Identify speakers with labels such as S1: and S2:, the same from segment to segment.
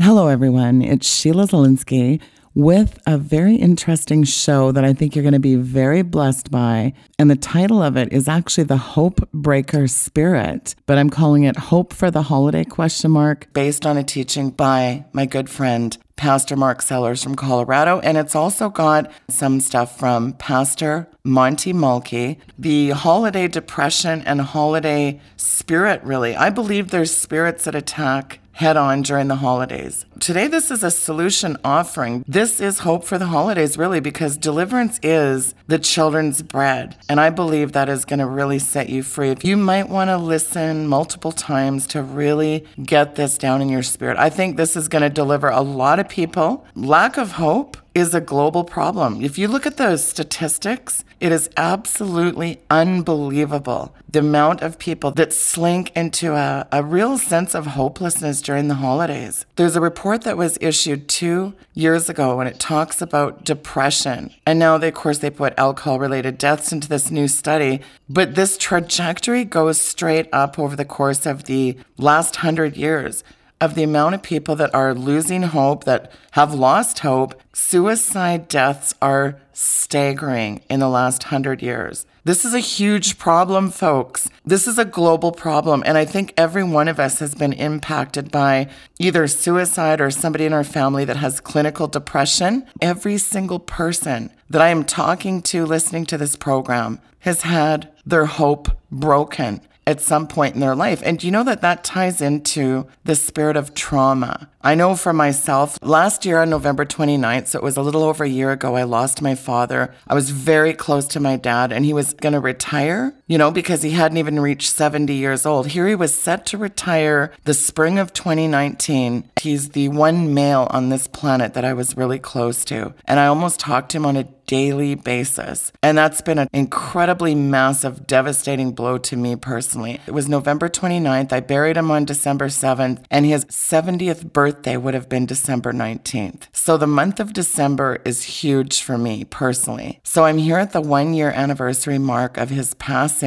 S1: Hello, everyone. It's Sheila Zilinsky with a very interesting show that I think you're going to be very blessed by. And the title of it is actually The Hope Breaker Spirit, but I'm calling it Hope for the Holiday question mark based on a teaching by my good friend Pastor Mark Sellers from Colorado. And it's also got some stuff from Pastor Monty Mulkey, the holiday depression and holiday spirit, really. I believe there's spirits that attack head on during the holidays. Today, this is a solution offering. This is hope for the holidays, really, because deliverance is the children's bread. And I believe that is going to really set you free. You might want to listen multiple times to really get this down in your spirit. I think this is going to deliver a lot of people. Lack of hope is a global problem. If you look at those statistics, it is absolutely unbelievable the amount of people that slink into a, a real sense of hopelessness during the holidays. There's a report that was issued two years ago and it talks about depression. And now, they, of course, they put alcohol related deaths into this new study. But this trajectory goes straight up over the course of the last hundred years of the amount of people that are losing hope, that have lost hope. Suicide deaths are staggering in the last hundred years. This is a huge problem, folks. This is a global problem. And I think every one of us has been impacted by either suicide or somebody in our family that has clinical depression. Every single person that I am talking to listening to this program has had their hope broken at some point in their life. And you know that that ties into the spirit of trauma. I know for myself, last year on November 29th, so it was a little over a year ago, I lost my father. I was very close to my dad, and he was going to retire, you know, because he hadn't even reached 70 years old. Here he was set to retire the spring of 2019. He's the one male on this planet that I was really close to. And I almost talked to him on a daily basis. And that's been an incredibly massive, devastating blow to me personally. It was November 29th. I buried him on December 7th, and his 70th birthday would have been December 19th. So the month of December is huge for me personally. So I'm here at the one year anniversary mark of his passing.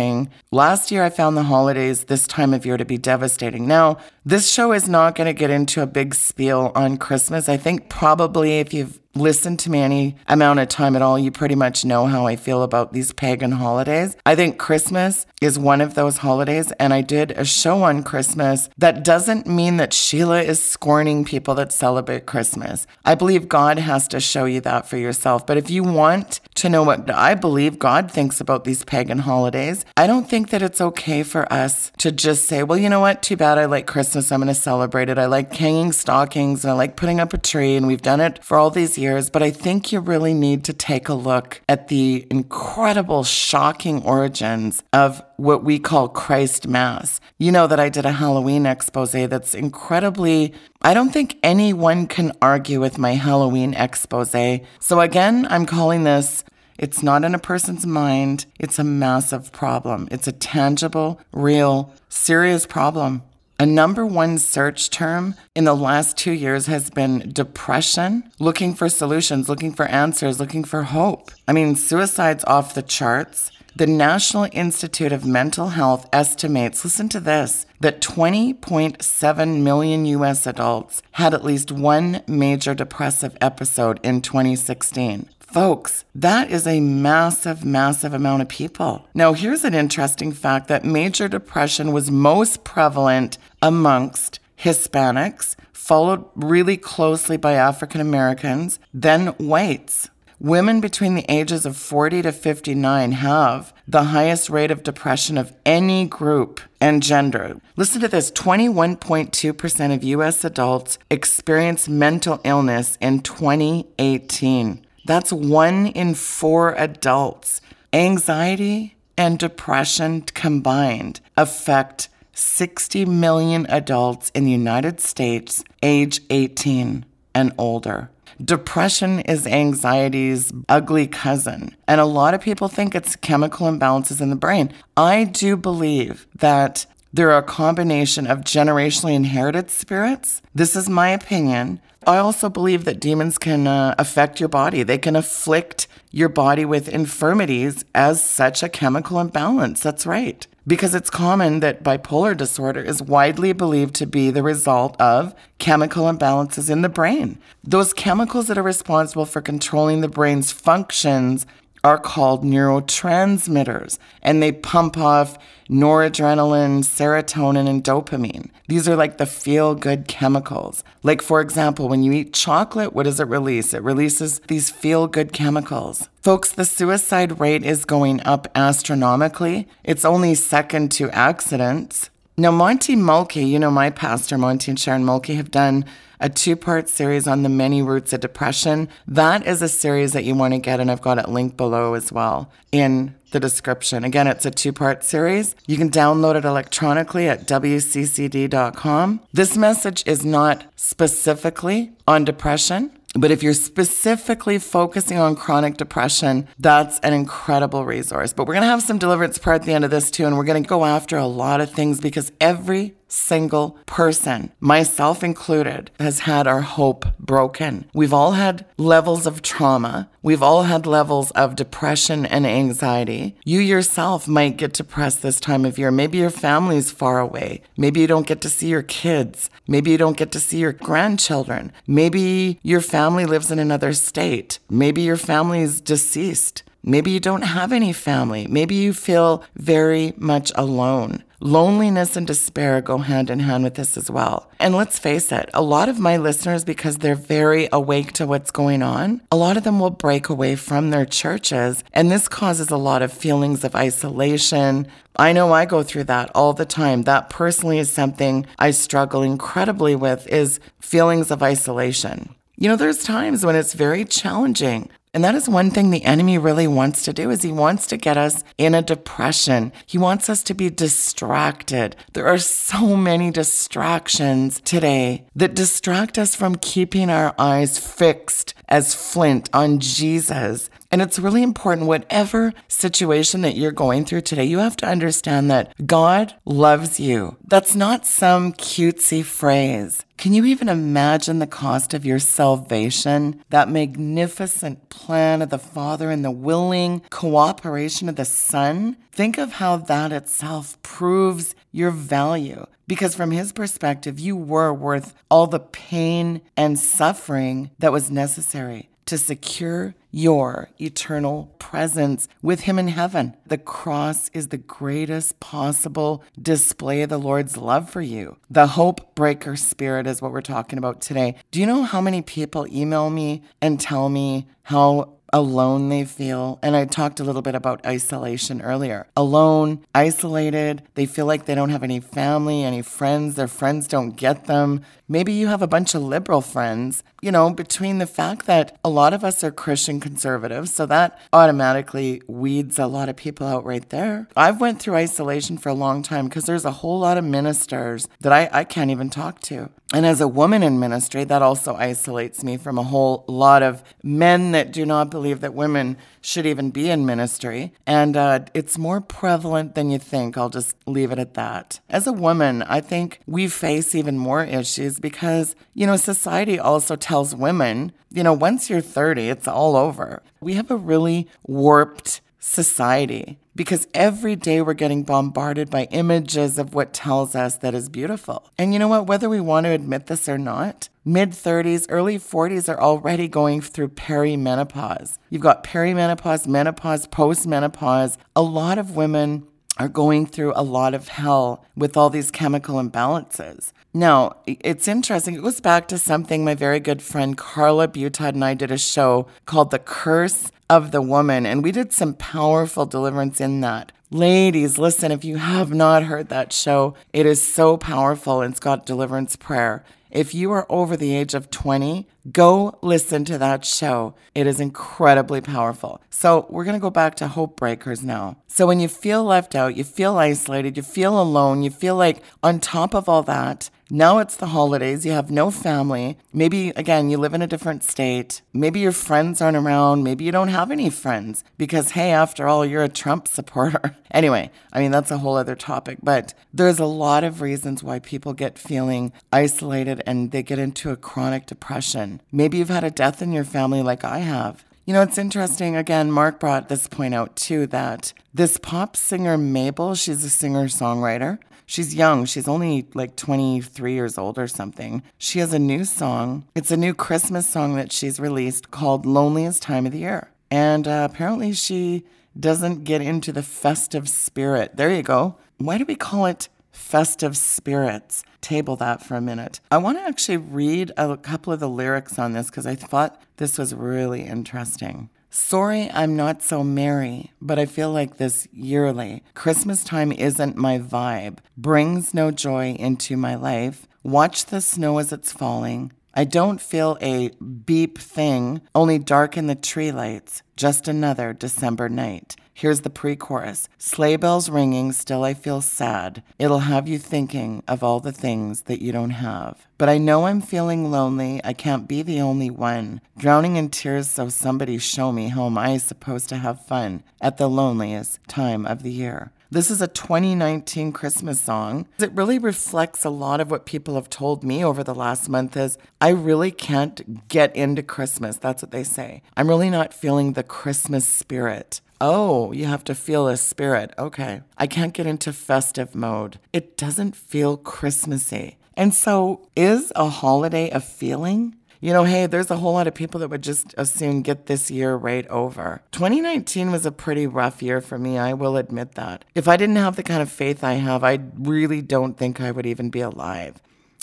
S1: Last year, I found the holidays this time of year to be devastating. Now, this show is not going to get into a big spiel on Christmas. I think probably if you've listened to me any amount of time at all, you pretty much know how I feel about these pagan holidays. I think Christmas is one of those holidays, and I did a show on Christmas. That doesn't mean that Sheila is scorning people that celebrate Christmas. I believe God has to show you that for yourself. But if you want to know what I believe God thinks about these pagan holidays, I don't think that it's okay for us to just say, well, you know what, too bad I like Christmas, I'm going to celebrate it. I like hanging stockings and I like putting up a tree, and we've done it for all these years. But I think you really need to take a look at the incredible, shocking origins of what we call Christ Mass. You know that I did a Halloween expose that's incredibly, I don't think anyone can argue with my Halloween expose. So again, I'm calling this it's not in a person's mind. It's a massive problem. It's a tangible, real, serious problem. A number one search term in the last two years has been depression, looking for solutions, looking for answers, looking for hope. I mean, suicide's off the charts. The National Institute of Mental Health estimates, listen to this, that 20.7 million US adults had at least one major depressive episode in 2016. Folks, that is a massive, massive amount of people. Now, here's an interesting fact that major depression was most prevalent amongst Hispanics, followed really closely by African Americans, then whites. Women between the ages of 40 to 59 have the highest rate of depression of any group and gender. Listen to this 21.2% of US adults experienced mental illness in 2018. That's one in four adults. Anxiety and depression combined affect 60 million adults in the United States age 18 and older. Depression is anxiety's ugly cousin, and a lot of people think it's chemical imbalances in the brain. I do believe that there are a combination of generationally inherited spirits. This is my opinion. I also believe that demons can uh, affect your body. They can afflict your body with infirmities as such a chemical imbalance. That's right. because it's common that bipolar disorder is widely believed to be the result of chemical imbalances in the brain. Those chemicals that are responsible for controlling the brain's functions are called neurotransmitters and they pump off noradrenaline, serotonin, and dopamine. These are like the feel good chemicals. Like, for example, when you eat chocolate, what does it release? It releases these feel good chemicals. Folks, the suicide rate is going up astronomically. It's only second to accidents. Now, Monty Mulkey, you know, my pastor, Monty and Sharon Mulkey, have done a two part series on the many roots of depression. That is a series that you want to get, and I've got it linked below as well in the description. Again, it's a two part series. You can download it electronically at wccd.com. This message is not specifically on depression. But if you're specifically focusing on chronic depression, that's an incredible resource. But we're going to have some deliverance prayer at the end of this too, and we're going to go after a lot of things because every single person, myself included, has had our hope broken. We've all had levels of trauma. We've all had levels of depression and anxiety. You yourself might get depressed this time of year. Maybe your family's far away. Maybe you don't get to see your kids. Maybe you don't get to see your grandchildren. Maybe your family lives in another state. Maybe your family's deceased. Maybe you don't have any family. Maybe you feel very much alone. Loneliness and despair go hand in hand with this as well. And let's face it, a lot of my listeners, because they're very awake to what's going on, a lot of them will break away from their churches. And this causes a lot of feelings of isolation. I know I go through that all the time. That personally is something I struggle incredibly with is feelings of isolation. You know, there's times when it's very challenging and that is one thing the enemy really wants to do is he wants to get us in a depression. He wants us to be distracted. There are so many distractions today that distract us from keeping our eyes fixed as flint on Jesus. And it's really important, whatever situation that you're going through today, you have to understand that God loves you. That's not some cutesy phrase. Can you even imagine the cost of your salvation? That magnificent plan of the Father and the willing cooperation of the Son? Think of how that itself proves your value. Because from his perspective, you were worth all the pain and suffering that was necessary to secure your eternal presence with Him in heaven. The cross is the greatest possible display of the Lord's love for you. The hope breaker spirit is what we're talking about today. Do you know how many people email me and tell me how alone they feel. And I talked a little bit about isolation earlier. Alone, isolated, they feel like they don't have any family, any friends, their friends don't get them. Maybe you have a bunch of liberal friends, you know, between the fact that a lot of us are Christian conservatives, so that automatically weeds a lot of people out right there. I've went through isolation for a long time because there's a whole lot of ministers that I, I can't even talk to. And as a woman in ministry, that also isolates me from a whole lot of men that do not believe that women should even be in ministry. And uh, it's more prevalent than you think. I'll just leave it at that. As a woman, I think we face even more issues because, you know, society also tells women, you know, once you're 30, it's all over. We have a really warped society because every day we're getting bombarded by images of what tells us that is beautiful. And you know what? Whether we want to admit this or not, mid 30s, early 40s are already going through perimenopause. You've got perimenopause, menopause, postmenopause. A lot of women are going through a lot of hell with all these chemical imbalances. Now, it's interesting. It goes back to something my very good friend Carla Butad and I did a show called The Curse of the Woman, and we did some powerful deliverance in that. Ladies, listen, if you have not heard that show, it is so powerful. It's got deliverance prayer. If you are over the age of 20, go listen to that show. It is incredibly powerful. So, we're going to go back to Hope Breakers now. So, when you feel left out, you feel isolated, you feel alone, you feel like on top of all that, now it's the holidays, you have no family. Maybe, again, you live in a different state. Maybe your friends aren't around. Maybe you don't have any friends because, hey, after all, you're a Trump supporter. anyway, I mean, that's a whole other topic, but there's a lot of reasons why people get feeling isolated and they get into a chronic depression. Maybe you've had a death in your family like I have. You know, it's interesting. Again, Mark brought this point out too that this pop singer, Mabel, she's a singer songwriter. She's young. She's only like 23 years old or something. She has a new song. It's a new Christmas song that she's released called Loneliest Time of the Year. And uh, apparently she doesn't get into the festive spirit. There you go. Why do we call it festive spirits? Table that for a minute. I want to actually read a couple of the lyrics on this because I thought this was really interesting. Sorry, I'm not so merry, but I feel like this yearly. Christmas time isn't my vibe, brings no joy into my life. Watch the snow as it's falling. I don't feel a beep thing, only darken the tree lights, just another December night. Here's the pre chorus Sleigh bells ringing, still I feel sad. It'll have you thinking of all the things that you don't have. But I know I'm feeling lonely. I can't be the only one. Drowning in tears, so somebody show me how am I supposed to have fun at the loneliest time of the year. This is a 2019 Christmas song. It really reflects a lot of what people have told me over the last month is I really can't get into Christmas. That's what they say. I'm really not feeling the Christmas spirit. Oh, you have to feel a spirit. Okay. I can't get into festive mode. It doesn't feel Christmassy. And so, is a holiday a feeling? You know, hey, there's a whole lot of people that would just as soon get this year right over. 2019 was a pretty rough year for me, I will admit that. If I didn't have the kind of faith I have, I really don't think I would even be alive.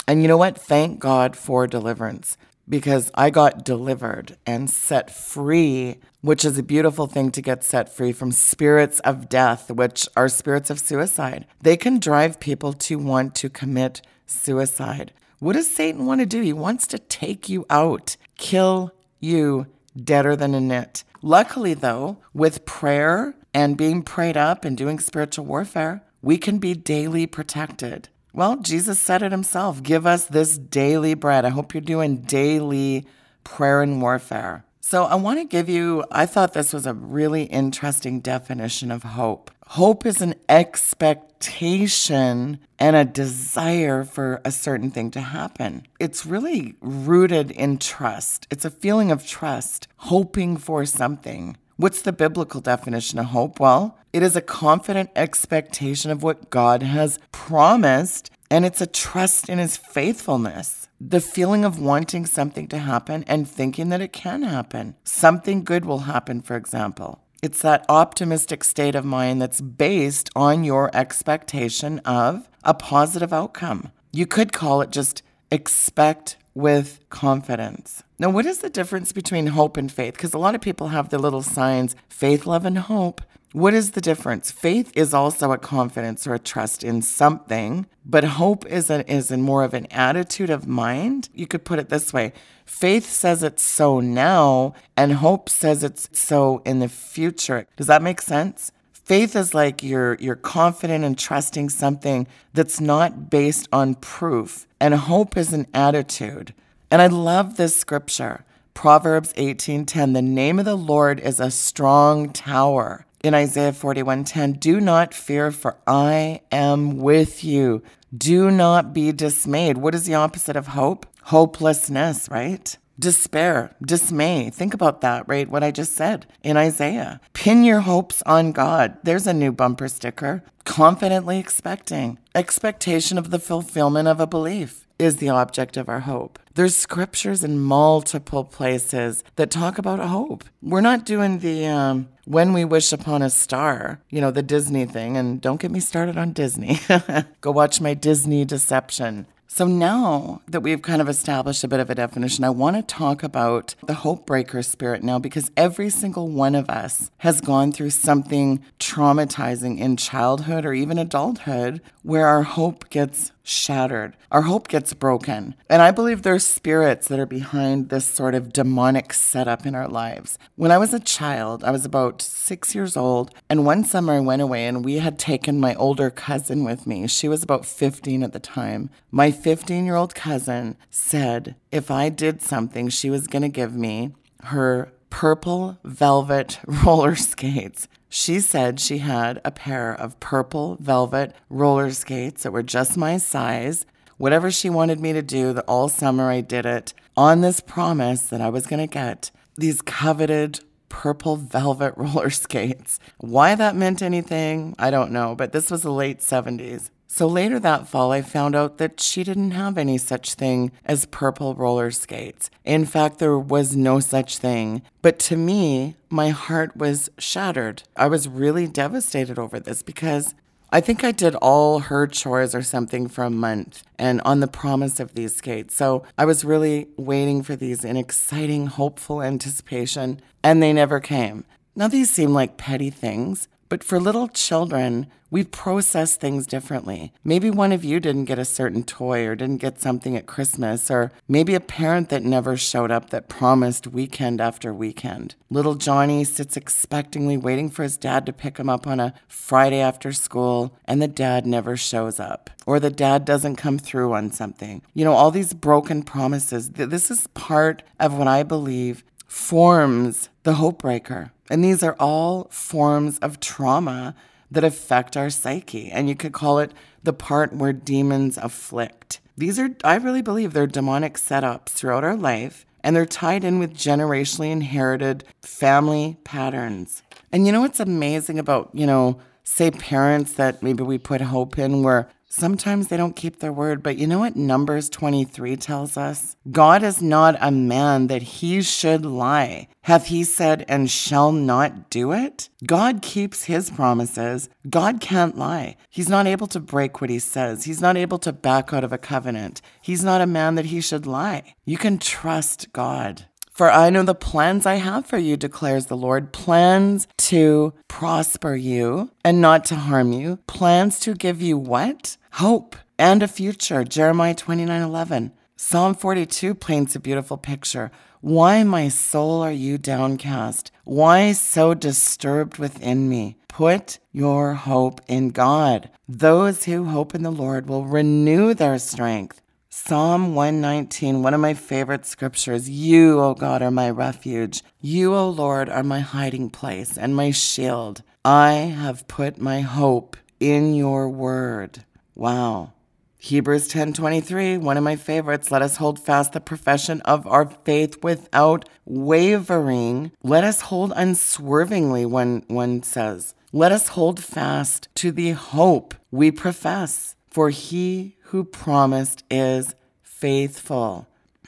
S1: And you know what? Thank God for deliverance because I got delivered and set free, which is a beautiful thing to get set free from spirits of death, which are spirits of suicide. They can drive people to want to commit suicide. What does Satan want to do? He wants to take you out, kill you deader than a nit. Luckily, though, with prayer and being prayed up and doing spiritual warfare, we can be daily protected. Well, Jesus said it himself give us this daily bread. I hope you're doing daily prayer and warfare. So, I want to give you, I thought this was a really interesting definition of hope. Hope is an expectation and a desire for a certain thing to happen. It's really rooted in trust. It's a feeling of trust, hoping for something. What's the biblical definition of hope? Well, it is a confident expectation of what God has promised, and it's a trust in his faithfulness. The feeling of wanting something to happen and thinking that it can happen. Something good will happen, for example. It's that optimistic state of mind that's based on your expectation of a positive outcome. You could call it just expect with confidence. Now, what is the difference between hope and faith? Because a lot of people have the little signs faith, love, and hope. What is the difference? Faith is also a confidence or a trust in something, but hope is, a, is in more of an attitude of mind. You could put it this way faith says it's so now, and hope says it's so in the future. Does that make sense? Faith is like you're, you're confident and trusting something that's not based on proof, and hope is an attitude. And I love this scripture. Proverbs 18:10 The name of the Lord is a strong tower in Isaiah 41:10, "Do not fear for I am with you. Do not be dismayed." What is the opposite of hope? Hopelessness, right? Despair, dismay. Think about that, right? What I just said in Isaiah. Pin your hopes on God. There's a new bumper sticker. Confidently expecting. Expectation of the fulfillment of a belief is the object of our hope. There's scriptures in multiple places that talk about hope. We're not doing the um, when we wish upon a star, you know, the Disney thing. And don't get me started on Disney. Go watch my Disney Deception. So now that we've kind of established a bit of a definition, I want to talk about the hope breaker spirit now because every single one of us has gone through something traumatizing in childhood or even adulthood where our hope gets shattered. Our hope gets broken. And I believe there's spirits that are behind this sort of demonic setup in our lives. When I was a child, I was about six years old, and one summer I went away and we had taken my older cousin with me. She was about 15 at the time. My 15 year old cousin said if I did something, she was going to give me her purple velvet roller skates. She said she had a pair of purple velvet roller skates that were just my size. Whatever she wanted me to do, the all summer I did it on this promise that I was going to get these coveted purple velvet roller skates. Why that meant anything, I don't know, but this was the late 70s. So later that fall, I found out that she didn't have any such thing as purple roller skates. In fact, there was no such thing. But to me, my heart was shattered. I was really devastated over this because I think I did all her chores or something for a month and on the promise of these skates. So I was really waiting for these in exciting, hopeful anticipation, and they never came. Now, these seem like petty things, but for little children, we process things differently. Maybe one of you didn't get a certain toy or didn't get something at Christmas, or maybe a parent that never showed up that promised weekend after weekend. Little Johnny sits expectingly waiting for his dad to pick him up on a Friday after school, and the dad never shows up, or the dad doesn't come through on something. You know, all these broken promises. This is part of what I believe forms the hope breaker. And these are all forms of trauma that affect our psyche. And you could call it the part where demons afflict. These are, I really believe, they're demonic setups throughout our life, and they're tied in with generationally inherited family patterns. And you know what's amazing about, you know, say parents that maybe we put hope in where Sometimes they don't keep their word, but you know what Numbers 23 tells us? God is not a man that he should lie. Hath he said and shall not do it? God keeps his promises. God can't lie. He's not able to break what he says. He's not able to back out of a covenant. He's not a man that he should lie. You can trust God. For I know the plans I have for you, declares the Lord plans to prosper you and not to harm you, plans to give you what? Hope and a future. Jeremiah 29 11. Psalm 42 paints a beautiful picture. Why, my soul, are you downcast? Why so disturbed within me? Put your hope in God. Those who hope in the Lord will renew their strength. Psalm 119, one of my favorite scriptures. You, O God, are my refuge. You, O Lord, are my hiding place and my shield. I have put my hope in your word. Wow. Hebrews 10:23, one of my favorites, let us hold fast the profession of our faith without wavering. Let us hold unswervingly one one says. Let us hold fast to the hope we profess, for he who promised is faithful.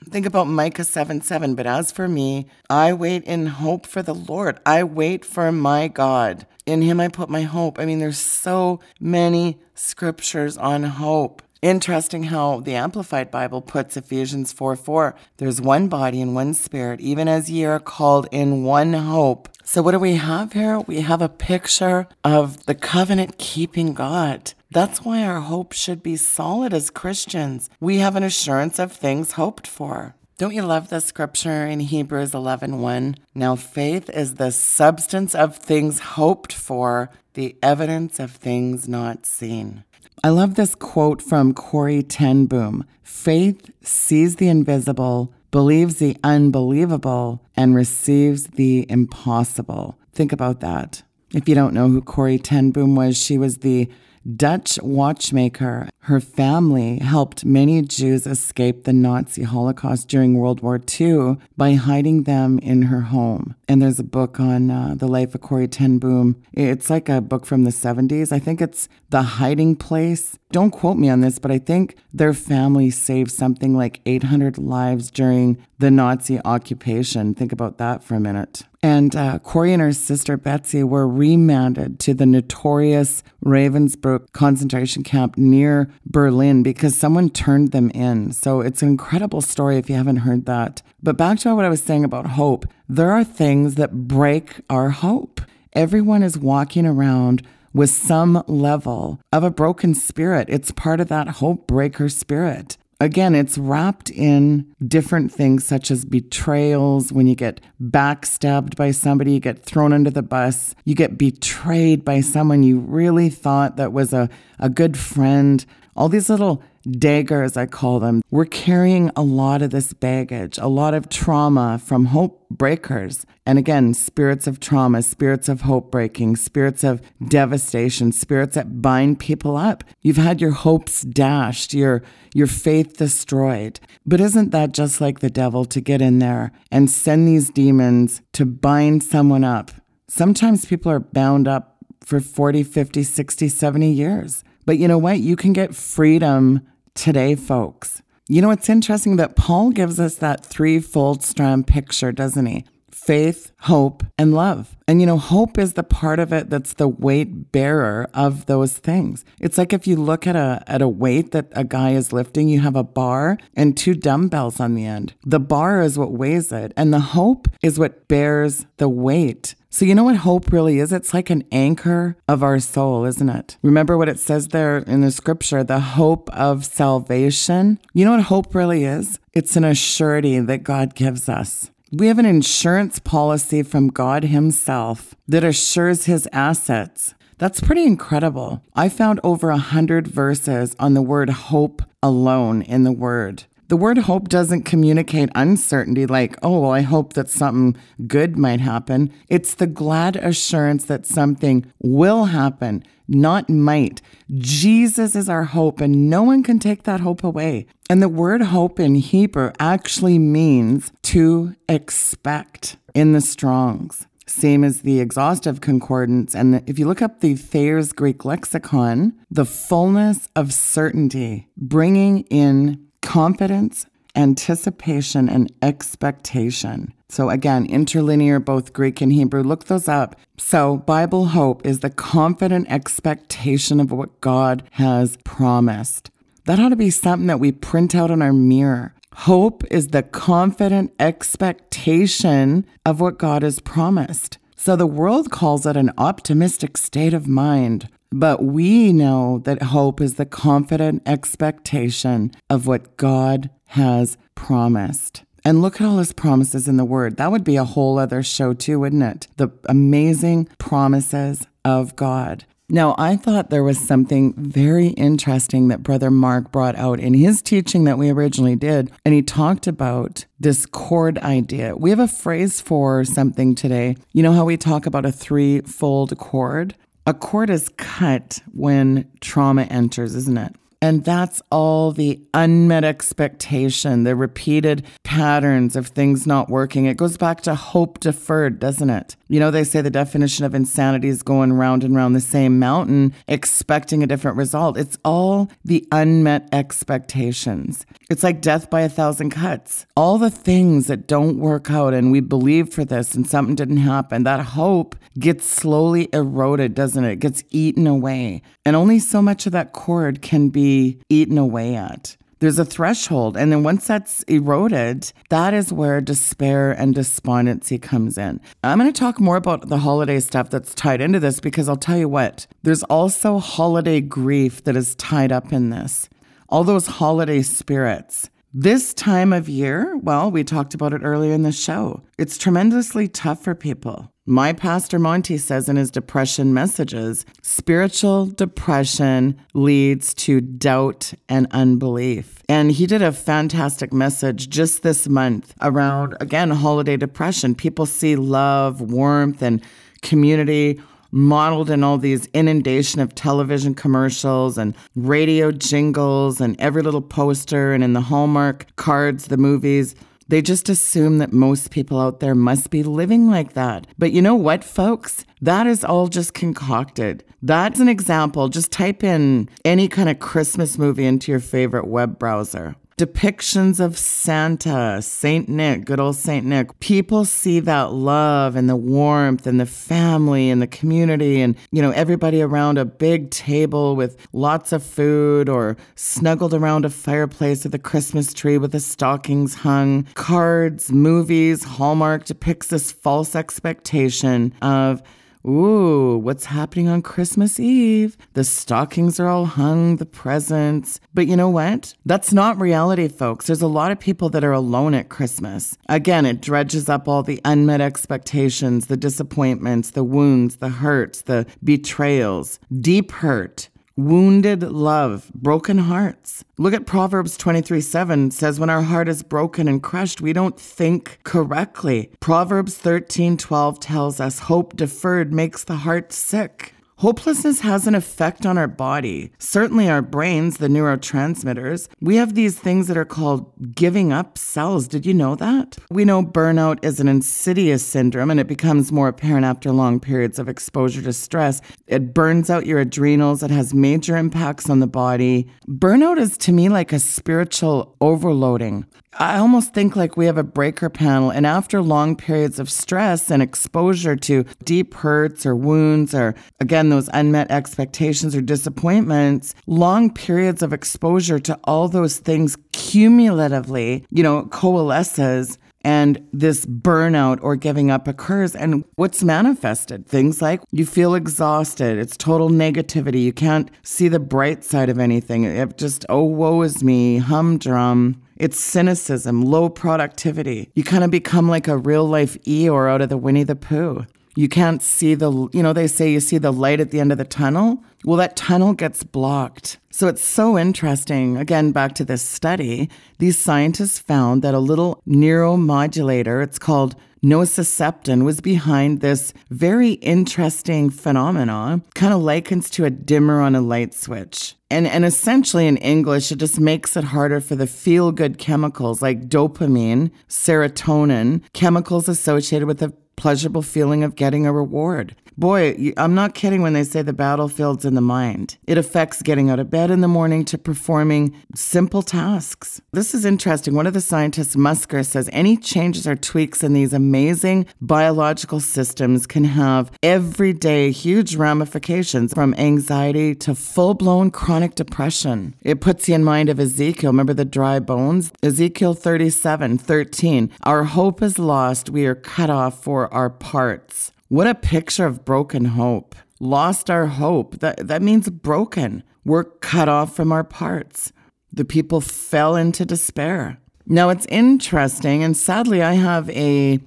S1: Think about Micah 7 7. But as for me, I wait in hope for the Lord. I wait for my God. In him I put my hope. I mean, there's so many scriptures on hope. Interesting how the Amplified Bible puts Ephesians 4 4. There's one body and one spirit, even as ye are called in one hope. So, what do we have here? We have a picture of the covenant keeping God. That's why our hope should be solid as Christians. We have an assurance of things hoped for. Don't you love the scripture in Hebrews 11:1? Now faith is the substance of things hoped for, the evidence of things not seen. I love this quote from Corrie ten Boom. Faith sees the invisible, believes the unbelievable, and receives the impossible. Think about that. If you don't know who Corrie ten Boom was, she was the Dutch watchmaker. Her family helped many Jews escape the Nazi Holocaust during World War II by hiding them in her home. And there's a book on uh, the life of Corrie ten Boom. It's like a book from the 70s. I think it's The Hiding Place. Don't quote me on this, but I think their family saved something like 800 lives during the Nazi occupation. Think about that for a minute. And uh, Corrie and her sister Betsy were remanded to the notorious Ravensbrück concentration camp near Berlin because someone turned them in. So it's an incredible story if you haven't heard that. But back to what I was saying about hope, there are things that break our hope. Everyone is walking around with some level of a broken spirit. It's part of that hope breaker spirit. Again, it's wrapped in different things such as betrayals, when you get backstabbed by somebody, you get thrown under the bus, you get betrayed by someone you really thought that was a, a good friend. All these little daggers, I call them. We're carrying a lot of this baggage, a lot of trauma from hope breakers. And again, spirits of trauma, spirits of hope breaking, spirits of devastation, spirits that bind people up. You've had your hopes dashed, your your faith destroyed. But isn't that just like the devil to get in there and send these demons to bind someone up? Sometimes people are bound up for 40, 50, 60, 70 years. But you know what? You can get freedom today, folks. You know, it's interesting that Paul gives us that threefold strand picture, doesn't he? Faith, hope, and love. And you know, hope is the part of it that's the weight bearer of those things. It's like if you look at a at a weight that a guy is lifting, you have a bar and two dumbbells on the end. The bar is what weighs it, and the hope is what bears the weight so, you know what hope really is? It's like an anchor of our soul, isn't it? Remember what it says there in the scripture the hope of salvation? You know what hope really is? It's an assurity that God gives us. We have an insurance policy from God Himself that assures His assets. That's pretty incredible. I found over a hundred verses on the word hope alone in the Word. The word hope doesn't communicate uncertainty like, oh, well, I hope that something good might happen. It's the glad assurance that something will happen, not might. Jesus is our hope, and no one can take that hope away. And the word hope in Hebrew actually means to expect in the Strongs same as the exhaustive concordance. And if you look up the Thayer's Greek lexicon, the fullness of certainty, bringing in confidence, anticipation, and expectation. So, again, interlinear, both Greek and Hebrew. Look those up. So, Bible hope is the confident expectation of what God has promised. That ought to be something that we print out on our mirror. Hope is the confident expectation of what God has promised. So the world calls it an optimistic state of mind. But we know that hope is the confident expectation of what God has promised. And look at all his promises in the word. That would be a whole other show, too, wouldn't it? The amazing promises of God. Now, I thought there was something very interesting that Brother Mark brought out in his teaching that we originally did. And he talked about this cord idea. We have a phrase for something today. You know how we talk about a threefold cord? A cord is cut when trauma enters, isn't it? And that's all the unmet expectation, the repeated patterns of things not working. It goes back to hope deferred, doesn't it? You know, they say the definition of insanity is going round and round the same mountain, expecting a different result. It's all the unmet expectations. It's like death by a thousand cuts. All the things that don't work out, and we believe for this, and something didn't happen. That hope gets slowly eroded, doesn't it? It gets eaten away. And only so much of that cord can be eaten away at there's a threshold. And then once that's eroded, that is where despair and despondency comes in. I'm going to talk more about the holiday stuff that's tied into this because I'll tell you what, there's also holiday grief that is tied up in this. All those holiday spirits. This time of year, well, we talked about it earlier in the show. It's tremendously tough for people. My pastor Monty says in his depression messages spiritual depression leads to doubt and unbelief. And he did a fantastic message just this month around, again, holiday depression. People see love, warmth, and community modeled in all these inundation of television commercials and radio jingles and every little poster and in the Hallmark cards, the movies. They just assume that most people out there must be living like that. But you know what, folks? That is all just concocted. That's an example. Just type in any kind of Christmas movie into your favorite web browser depictions of Santa, Saint Nick, good old Saint Nick. People see that love and the warmth and the family and the community and, you know, everybody around a big table with lots of food or snuggled around a fireplace with a Christmas tree with the stockings hung. Cards, movies, Hallmark depicts this false expectation of Ooh, what's happening on Christmas Eve? The stockings are all hung, the presents. But you know what? That's not reality, folks. There's a lot of people that are alone at Christmas. Again, it dredges up all the unmet expectations, the disappointments, the wounds, the hurts, the betrayals, deep hurt wounded love, broken hearts. Look at Proverbs 23 7 says, When our heart is broken and crushed, we don't think correctly. Proverbs 13 12 tells us, Hope deferred makes the heart sick. Hopelessness has an effect on our body, certainly our brains, the neurotransmitters. We have these things that are called giving up cells. Did you know that? We know burnout is an insidious syndrome and it becomes more apparent after long periods of exposure to stress. It burns out your adrenals, it has major impacts on the body. Burnout is to me like a spiritual overloading. I almost think like we have a breaker panel, and after long periods of stress and exposure to deep hurts or wounds, or again, those unmet expectations or disappointments, long periods of exposure to all those things cumulatively, you know, coalesces and this burnout or giving up occurs. And what's manifested? Things like you feel exhausted, it's total negativity, you can't see the bright side of anything. It just, oh, woe is me, humdrum. It's cynicism, low productivity. You kind of become like a real life Eeyore out of the Winnie the Pooh. You can't see the, you know, they say you see the light at the end of the tunnel. Well, that tunnel gets blocked. So it's so interesting. Again, back to this study, these scientists found that a little neuromodulator, it's called nociceptin, was behind this very interesting phenomena, kind of likens to a dimmer on a light switch. And, and essentially, in English, it just makes it harder for the feel good chemicals like dopamine, serotonin, chemicals associated with the pleasurable feeling of getting a reward. Boy, I'm not kidding when they say the battlefield's in the mind. It affects getting out of bed in the morning to performing simple tasks. This is interesting. One of the scientists, Musker, says any changes or tweaks in these amazing biological systems can have everyday huge ramifications from anxiety to full blown chronic depression. It puts you in mind of Ezekiel. Remember the dry bones? Ezekiel 37 13. Our hope is lost. We are cut off for our parts. What a picture of broken hope. Lost our hope. That, that means broken. We're cut off from our parts. The people fell into despair. Now it's interesting, and sadly, I have a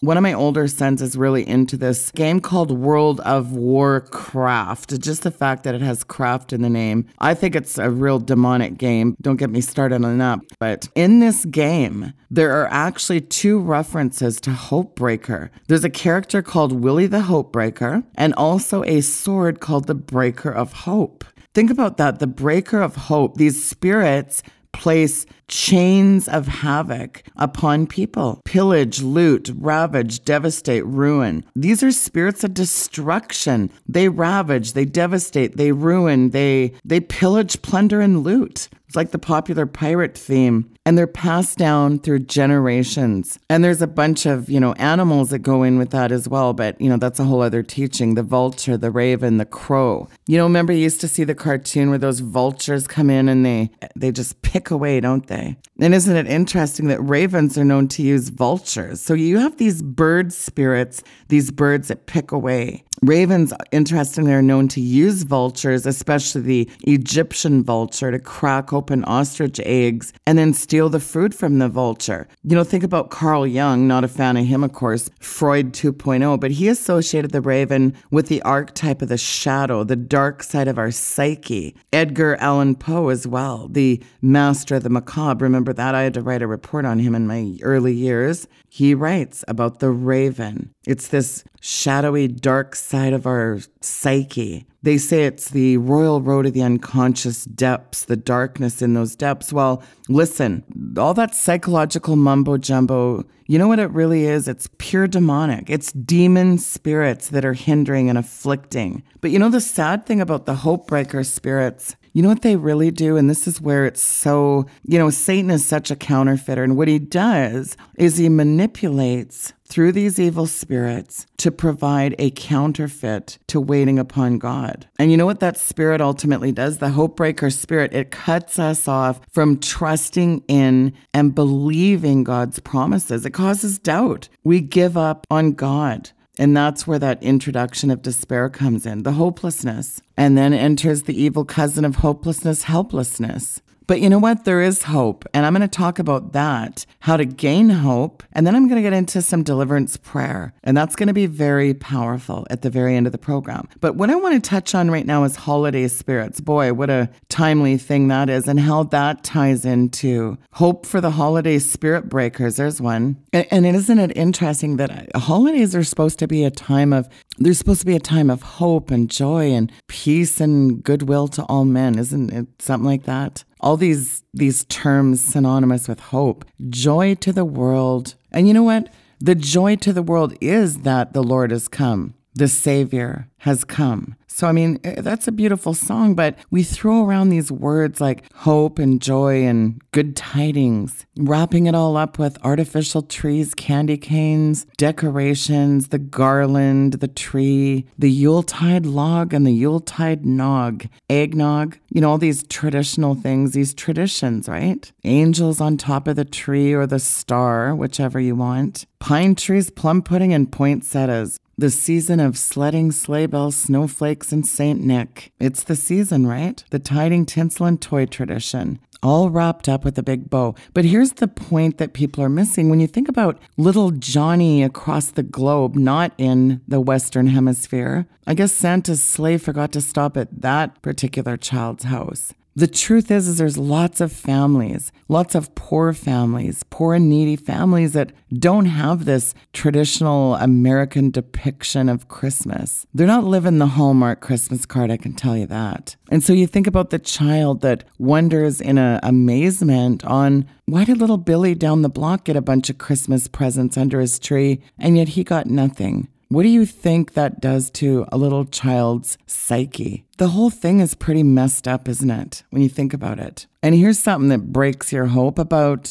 S1: one of my older sons is really into this game called World of Warcraft. Just the fact that it has craft in the name. I think it's a real demonic game. Don't get me started on that. But in this game, there are actually two references to Hopebreaker. There's a character called Willie the Hopebreaker and also a sword called the Breaker of Hope. Think about that. The Breaker of Hope. These spirits place chains of havoc upon people pillage, loot, ravage, devastate, ruin. These are spirits of destruction. They ravage, they devastate, they ruin, they, they pillage, plunder, and loot. It's like the popular pirate theme. And they're passed down through generations. And there's a bunch of, you know, animals that go in with that as well. But, you know, that's a whole other teaching. The vulture, the raven, the crow. You know, remember you used to see the cartoon where those vultures come in and they they just pick away, don't they? And isn't it interesting that ravens are known to use vultures? So you have these bird spirits, these birds that pick away. Ravens, interestingly, are known to use vultures, especially the Egyptian vulture, to crack open ostrich eggs and then steal the fruit from the vulture. You know, think about Carl Jung, not a fan of him, of course, Freud 2.0, but he associated the raven with the archetype of the shadow, the dark side of our psyche. Edgar Allan Poe as well, the master of the macabre. Remember that? I had to write a report on him in my early years. He writes about the raven. It's this shadowy, dark side of our psyche. They say it's the royal road of the unconscious depths, the darkness in those depths. Well, listen, all that psychological mumbo jumbo, you know what it really is? It's pure demonic. It's demon spirits that are hindering and afflicting. But you know the sad thing about the hope breaker spirits? You know what they really do? And this is where it's so, you know, Satan is such a counterfeiter. And what he does is he manipulates through these evil spirits to provide a counterfeit to waiting upon God. And you know what that spirit ultimately does? The hope breaker spirit, it cuts us off from trusting in and believing God's promises. It causes doubt. We give up on God. And that's where that introduction of despair comes in, the hopelessness. And then enters the evil cousin of hopelessness, helplessness. But you know what? There is hope. And I'm going to talk about that, how to gain hope. And then I'm going to get into some deliverance prayer. And that's going to be very powerful at the very end of the program. But what I want to touch on right now is holiday spirits. Boy, what a timely thing that is, and how that ties into hope for the holiday spirit breakers. There's one. And, isn't it interesting that uh, holidays are supposed to be a time of, there's supposed to be a time of hope and joy and peace and goodwill to all men. Isn't it? Something like that? all these these terms synonymous with hope. Joy to the world. And you know what? The joy to the world is that the lord has come. The savior has come so, I mean, eh, that's a beautiful song, but we throw around these words like hope and joy and good tidings, wrapping it all up with artificial trees, candy canes, decorations, the garland, the tree, the Yuletide log and the Yuletide nog, eggnog, you know, all these traditional things, these traditions, right? Angels on top of the tree or the star, whichever you want. Pine trees, plum pudding, and poinsettias the season of sledding, sleigh bells, snowflakes, and St. Nick. It's the season, right? The tiding, tinsel, and toy tradition. All wrapped up with a big bow. But here's the point that people are missing. When you think about little Johnny across the globe, not in the Western Hemisphere, I guess Santa's sleigh forgot to stop at that particular child's house. The truth is, is there's lots of families, lots of poor families, poor and needy families that don't have this traditional American depiction of Christmas. They're not living the Hallmark Christmas card, I can tell you that. And so you think about the child that wonders in a amazement on why did little Billy down the block get a bunch of Christmas presents under his tree and yet he got nothing? What do you think that does to a little child's psyche? The whole thing is pretty messed up, isn't it, when you think about it? And here's something that breaks your hope about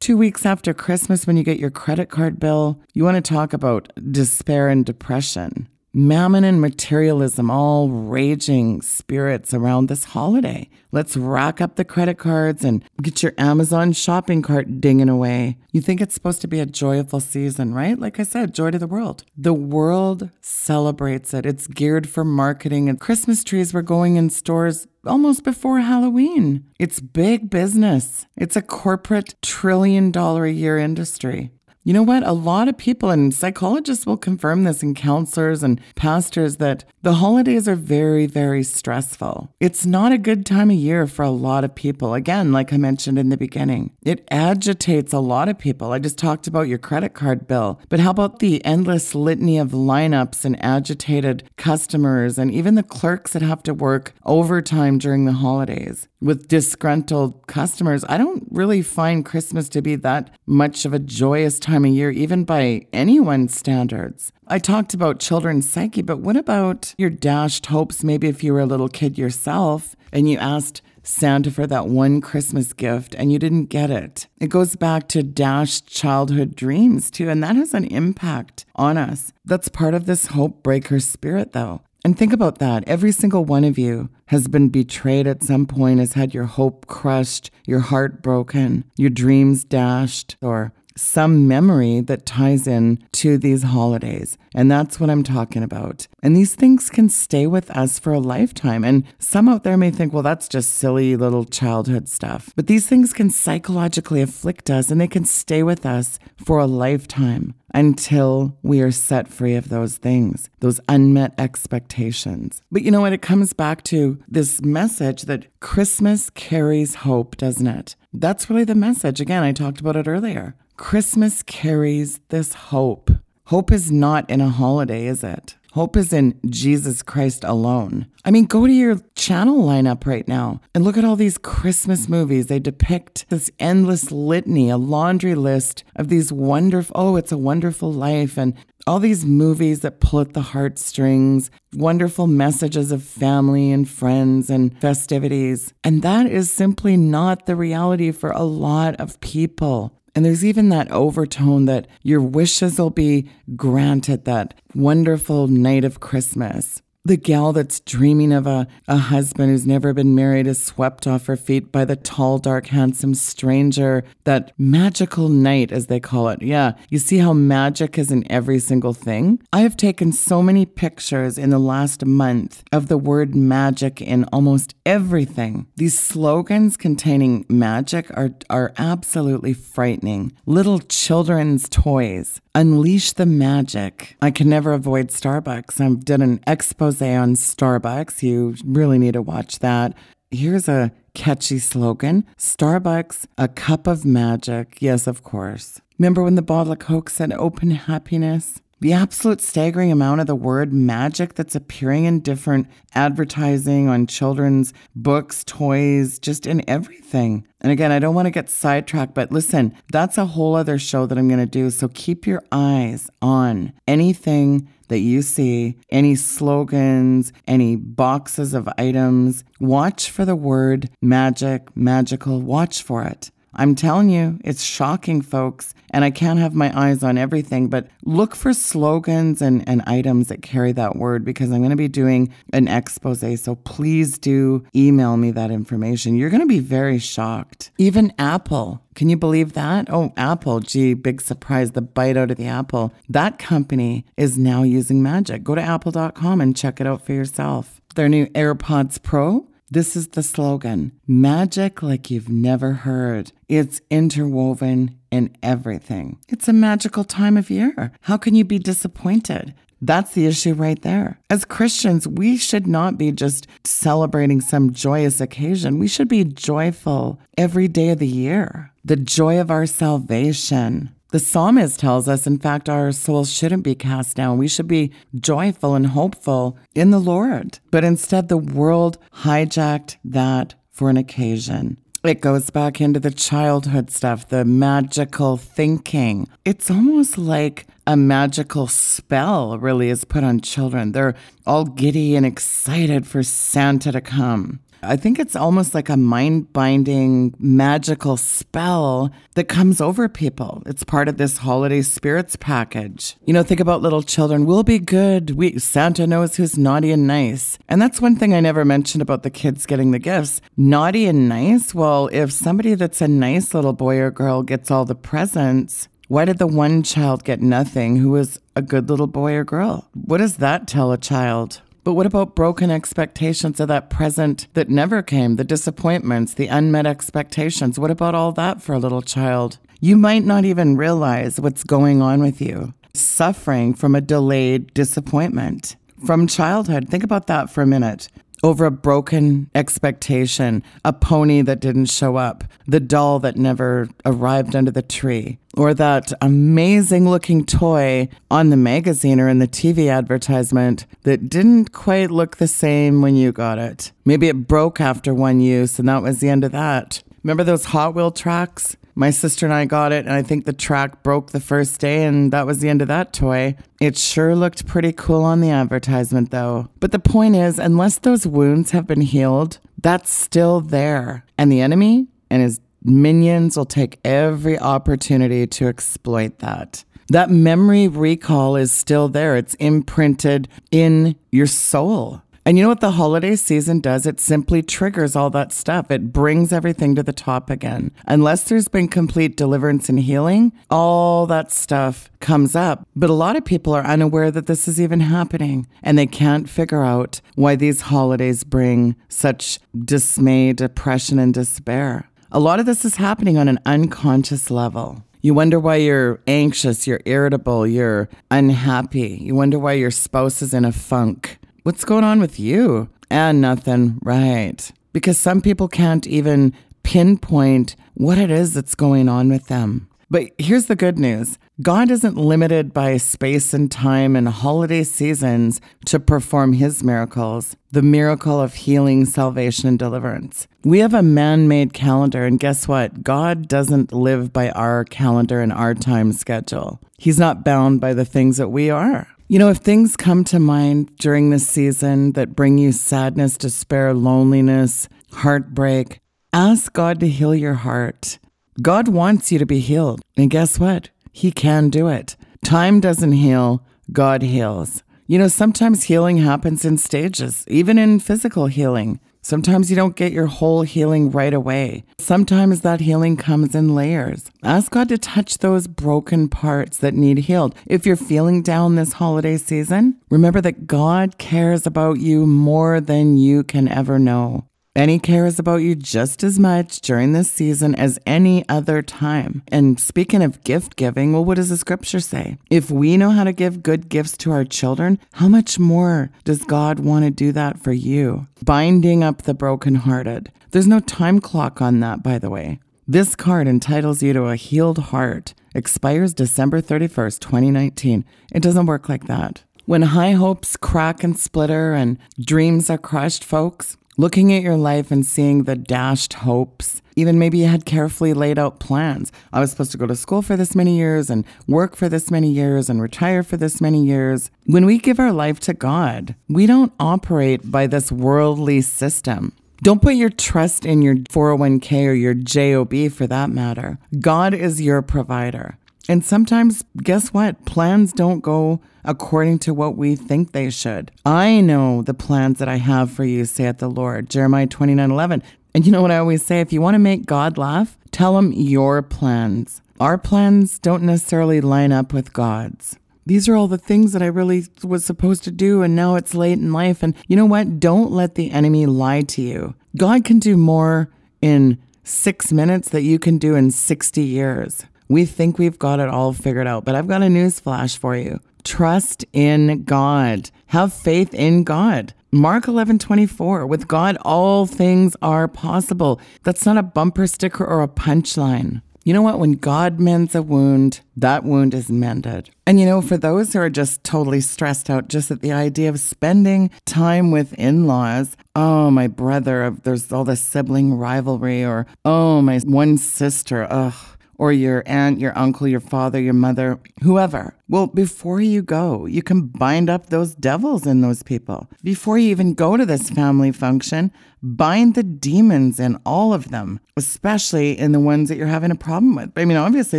S1: two weeks after Christmas when you get your credit card bill. You want to talk about despair and depression mammon and materialism all raging spirits around this holiday. Let's rack up the credit cards and get your Amazon shopping cart dinging away. You think it's supposed to be a joyful season, right? Like I said, joy to the world. The world celebrates it. It's geared for marketing, and Christmas trees were going in stores almost before Halloween. It's big business. It's a corporate trillion dollar a year industry. You know what? A lot of people and psychologists will confirm this and counselors and pastors that the holidays are very, very stressful. It's not a good time of year for a lot of people. Again, like I mentioned in the beginning, it agitates a lot of people. I just talked about your credit card bill, but how about the endless litany of lineups and agitated customers and even the clerks that have to work overtime during the holidays? with disgruntled customers. I don't really find Christmas to be that much of a joyous time of year, even by anyone's standards. I talked about children's psyche, but what about your dashed hopes? Maybe if you were a little kid yourself and you asked Santa for that one Christmas gift and you didn't get it. It goes back to dashed childhood dreams, too, and that has an impact on us. That's part of this hope breaker spirit, though. And think about that. Every single one of you has been betrayed at some point, has had your hope crushed, your heart broken, your dreams dashed, or some memory that ties in to these holidays. And that's what I'm talking about. And these things can stay with us for a lifetime. And some out there may think, well, that's just silly little childhood stuff. But these things can psychologically afflict us and they can stay with us for a lifetime until we are set free of those things, those unmet expectations. But you know what? It comes back to this message that Christmas carries hope, doesn't it? That's really the message. Again, I talked about it earlier. Christmas carries this hope. Hope is not in a holiday, is it? Hope is in Jesus Christ alone. I mean, go to your channel lineup right now and look at all these Christmas movies. They depict this endless litany, a laundry list of these wonderful, oh, it's a wonderful life, and all these movies that pull at the heartstrings, wonderful messages of family and friends and festivities. And that is simply not the reality for a lot of people. And there's even that overtone that your wishes will be granted that wonderful night of Christmas. The gal that's dreaming of a, a husband who's never been married is swept off her feet by the tall, dark, handsome stranger. That magical night, as they call it. Yeah, you see how magic is in every single thing? I have taken so many pictures in the last month of the word magic in almost everything. These slogans containing magic are, are absolutely frightening. Little children's toys. Unleash the magic. I can never avoid Starbucks. I've done an expose on Starbucks. You really need to watch that. Here's a catchy slogan Starbucks, a cup of magic. Yes, of course. Remember when the bottle of Coke said open happiness? The absolute staggering amount of the word magic that's appearing in different advertising on children's books, toys, just in everything. And again, I don't want to get sidetracked, but listen, that's a whole other show that I'm going to do. So keep your eyes on anything that you see, any slogans, any boxes of items. Watch for the word magic, magical. Watch for it. I'm telling you, it's shocking, folks, and I can't have my eyes on everything, but look for slogans and, and items that carry that word because I'm going to be doing an expose. So please do email me that information. You're going to be very shocked. Even Apple. Can you believe that? Oh, Apple, gee, big surprise, the bite out of the apple. That company is now using magic. Go to apple.com and check it out for yourself. Their new AirPods Pro this is the slogan magic like you've never heard. It's interwoven in everything. It's a magical time of year. How can you be disappointed? That's the issue right there. As Christians, we should not be just celebrating some joyous occasion. We should be joyful every day of the year. The joy of our salvation, the psalmist tells us, in fact, our souls shouldn't be cast down. We should be joyful and hopeful in the Lord. But instead, the world hijacked that for an occasion. It goes back into the childhood stuff, the magical thinking. It's almost like a magical spell really is put on children. They're all giddy and excited for Santa to come. I think it's almost like a mind binding magical spell that comes over people. It's part of this holiday spirits package. You know, think about little children. We'll be good. We Santa knows who's naughty and nice. And that's one thing I never mentioned about the kids getting the gifts. Naughty and nice. Well, if somebody that's a nice little boy or girl gets all the presents, why did the one child get nothing who was a good little boy or girl? What does that tell a child? But what about broken expectations of that present that never came, the disappointments, the unmet expectations? What about all that for a little child? You might not even realize what's going on with you, suffering from a delayed disappointment from childhood. Think about that for a minute over a broken expectation, a pony that didn't show up, the doll that never arrived under the tree, or that amazing looking toy on the magazine or in the TV advertisement that didn't quite look the same when you got it. Maybe it broke after one use and that was the end of that. Remember those Hot Wheel tracks? My sister and I got it, and I think the track broke the first day, and that was the end of that toy. It sure looked pretty cool on the advertisement, though. But the point is, unless those wounds have been healed, that's still there. And the enemy and his minions will take every opportunity to exploit that. That memory recall is still there, it's imprinted in your soul. And you know what the holiday season does? It simply triggers all that stuff. It brings everything to the top again. Unless there's been complete deliverance and healing, all that stuff comes up. But a lot of people are unaware that this is even happening and they can't figure out why these holidays bring such dismay, depression, and despair. A lot of this is happening on an unconscious level. You wonder why you're anxious, you're irritable, you're unhappy. You wonder why your spouse is in a funk. What's going on with you? And nothing, right. Because some people can't even pinpoint what it is that's going on with them. But here's the good news God isn't limited by space and time and holiday seasons to perform his miracles, the miracle of healing, salvation, and deliverance. We have a man made calendar, and guess what? God doesn't live by our calendar and our time schedule. He's not bound by the things that we are. You know, if things come to mind during this season that bring you sadness, despair, loneliness, heartbreak, ask God to heal your heart. God wants you to be healed. And guess what? He can do it. Time doesn't heal, God heals. You know, sometimes healing happens in stages, even in physical healing. Sometimes you don't get your whole healing right away. Sometimes that healing comes in layers. Ask God to touch those broken parts that need healed. If you're feeling down this holiday season, remember that God cares about you more than you can ever know. He cares about you just as much during this season as any other time. And speaking of gift giving, well, what does the scripture say? If we know how to give good gifts to our children, how much more does God want to do that for you? Binding up the brokenhearted. There's no time clock on that, by the way. This card entitles you to a healed heart, expires December 31st, 2019. It doesn't work like that. When high hopes crack and splitter and dreams are crushed, folks, looking at your life and seeing the dashed hopes. Even maybe you had carefully laid out plans. I was supposed to go to school for this many years and work for this many years and retire for this many years. When we give our life to God, we don't operate by this worldly system. Don't put your trust in your 401k or your JOB for that matter. God is your provider. And sometimes, guess what? Plans don't go according to what we think they should. I know the plans that I have for you, saith the Lord. Jeremiah 29 11. And you know what I always say? If you want to make God laugh, tell him your plans. Our plans don't necessarily line up with God's. These are all the things that I really was supposed to do, and now it's late in life. And you know what? Don't let the enemy lie to you. God can do more in six minutes that you can do in 60 years. We think we've got it all figured out, but I've got a news flash for you. Trust in God. Have faith in God. Mark 11, 24. With God, all things are possible. That's not a bumper sticker or a punchline. You know what? When God mends a wound, that wound is mended. And you know, for those who are just totally stressed out just at the idea of spending time with in laws, oh, my brother, there's all this sibling rivalry, or oh, my one sister, ugh or your aunt, your uncle, your father, your mother, whoever. Well, before you go, you can bind up those devils in those people. Before you even go to this family function, bind the demons in all of them, especially in the ones that you're having a problem with. I mean, obviously,